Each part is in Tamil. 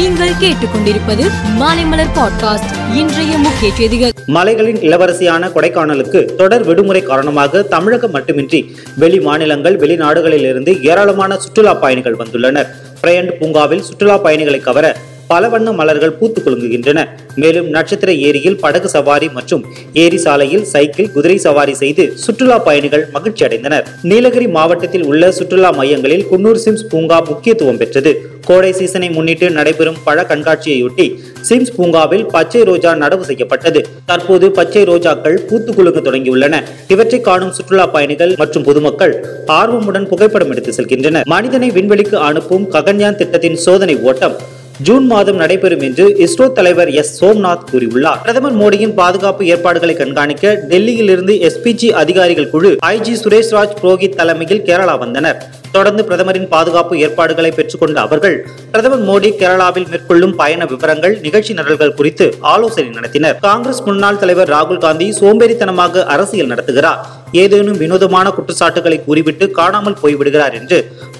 நீங்கள் கேட்டுக்கொண்டிருப்பது மாலைமலர் பாட்காஸ்ட். இன்றைய முக்கிய செய்திகள். மலைகளின் இளவரசியான கொடைக்கானலுக்கு தொடர் விடுமுறை காரணமாக தமிழகம் மட்டுமின்றி வெளி மாநிலங்கள் வெளிநாடுகளிலிருந்து ஏராளமான சுற்றுலா பயணிகள் வந்துள்ளனர். பிரையண்ட் பூங்காவில் சுற்றுலா பயணிகளை கவர பல வண்ண மலர்கள் பூத்து குலுங்குகின்றன. மேலும் நட்சத்திர ஏரியில் படகு சவாரி மற்றும் ஏரி சாலையில் சைக்கிள் குதிரை சவாரி செய்து சுற்றுலா பயணிகள் மகிழ்ச்சி அடைந்தனர். நீலகிரி மாவட்டத்தில் உள்ள சுற்றுலா மையங்களில் குன்னூர் சிம்ஸ் பூங்கா முக்கியத்துவம் பெற்றது. கோடை சீசனை முன்னிட்டு நடைபெறும் பழ கண்காட்சியையொட்டி சிம்ஸ் பூங்காவில் பச்சை ரோஜா நடவு செய்யப்பட்டது. தற்போது பச்சை ரோஜாக்கள் பூத்து குலுங்க தொடங்கியுள்ளன. இவற்றை காணும் சுற்றுலா பயணிகள் மற்றும் பொதுமக்கள் ஆர்வமுடன் புகைப்படம் எடுத்து செல்கின்றனர். மனிதனை விண்வெளிக்கு அனுப்பும் ககன்யான் திட்டத்தின் சோதனை ஓட்டம் ஜூன் மாதம் நடைபெறும் என்று இஸ்ரோ தலைவர் எஸ். சோம்நாத் கூறியுள்ளார். பிரதமர் மோடியின் பாதுகாப்பு ஏற்பாடுகளை கண்காணிக்க டெல்லியிலிருந்து எஸ்பிஜி அதிகாரிகள் குழு ஐஜி சுரேஷ் ராஜ் புரோஹித் தலைமையில் கேரளா வந்தனர். தொடர்ந்து பிரதமரின் பாதுகாப்பு ஏற்பாடுகளை பெற்றுக்கொண்ட அவர்கள் பிரதமர் மோடி கேரளாவில் மேற்கொள்ளும் பயண விவரங்கள் நிகழ்ச்சி நிரல்கள் குறித்து ஆலோசனை நடத்தினர். காங்கிரஸ் முன்னாள் தலைவர் ராகுல் காந்தி சோம்பேறித்தனமாக அரசியல் நடத்துகிறார். ஏதேனும் வினோதமான குற்றச்சாட்டுகளை கூறிவிட்டு காணாமல் போய்விடுகிறார் என்று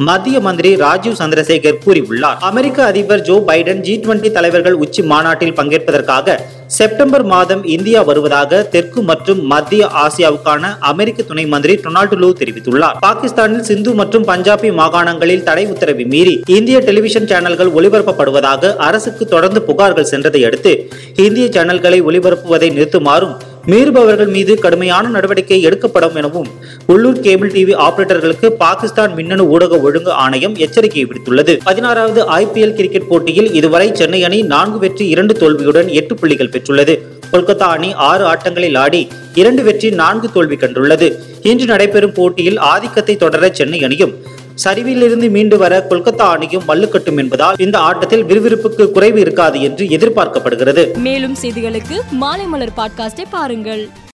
மத்திய மந்திரி ராஜீவ் சந்திரசேகர் கூறியுள்ளார். அமெரிக்க அதிபர் ஜோ பைடன் ஜி டுவெண்டி தலைவர்கள் உச்சி மாநாட்டில் பங்கேற்பதற்காக செப்டம்பர் மாதம் இந்தியா வருவதாக தெற்கு மற்றும் மத்திய ஆசியாவுக்கான அமெரிக்க துணை மந்திரி டொனால்டு லூ தெரிவித்துள்ளார். பாகிஸ்தானில் சிந்து மற்றும் பஞ்சாபி மாகாணங்களில் தடை உத்தரவை மீறி இந்திய டெலிவிஷன் சேனல்கள் ஒளிபரப்பப்படுவதாக அரசுக்கு தொடர்ந்து புகார்கள் சென்றதை அடுத்து இந்திய சேனல்களை ஒளிபரப்புவதை நிறுத்துமாறும் மீறுபவர்கள் மீது கடுமையான நடவடிக்கை எடுக்கப்படும் எனவும் உள்ளூர் கேபிள் டிவி ஆபரேட்டர்களுக்கு பாகிஸ்தான் மின்னணு ஊடக ஒழுங்கு ஆணையம் எச்சரிக்கை விடுத்துள்ளது. பதினாறாவது ஐபிஎல் கிரிக்கெட் போட்டியில் இதுவரை சென்னை அணி நான்கு வெற்றி இரண்டு தோல்வியுடன் எட்டு புள்ளிகள் பெற்றுள்ளது. கொல்கத்தா அணி ஆறு ஆட்டங்களில் ஆடி இரண்டு வெற்றி நான்கு தோல்வி கண்டுள்ளது. இன்று நடைபெறும் போட்டியில் ஆதிக்கத்தை தொடர சென்னை அணியும் சரிவிலிருந்து மீண்டு வர கொல்கத்தா அணியும் மல்லுக்கட்டும் என்பதால் இந்த ஆட்டத்தில் விறுவிறுப்புக்கு குறைவு இருக்காது என்று எதிர்பார்க்கப்படுகிறது. மேலும் செய்திகளுக்கு மாலைமலர் பாட்காஸ்டை பாருங்கள்.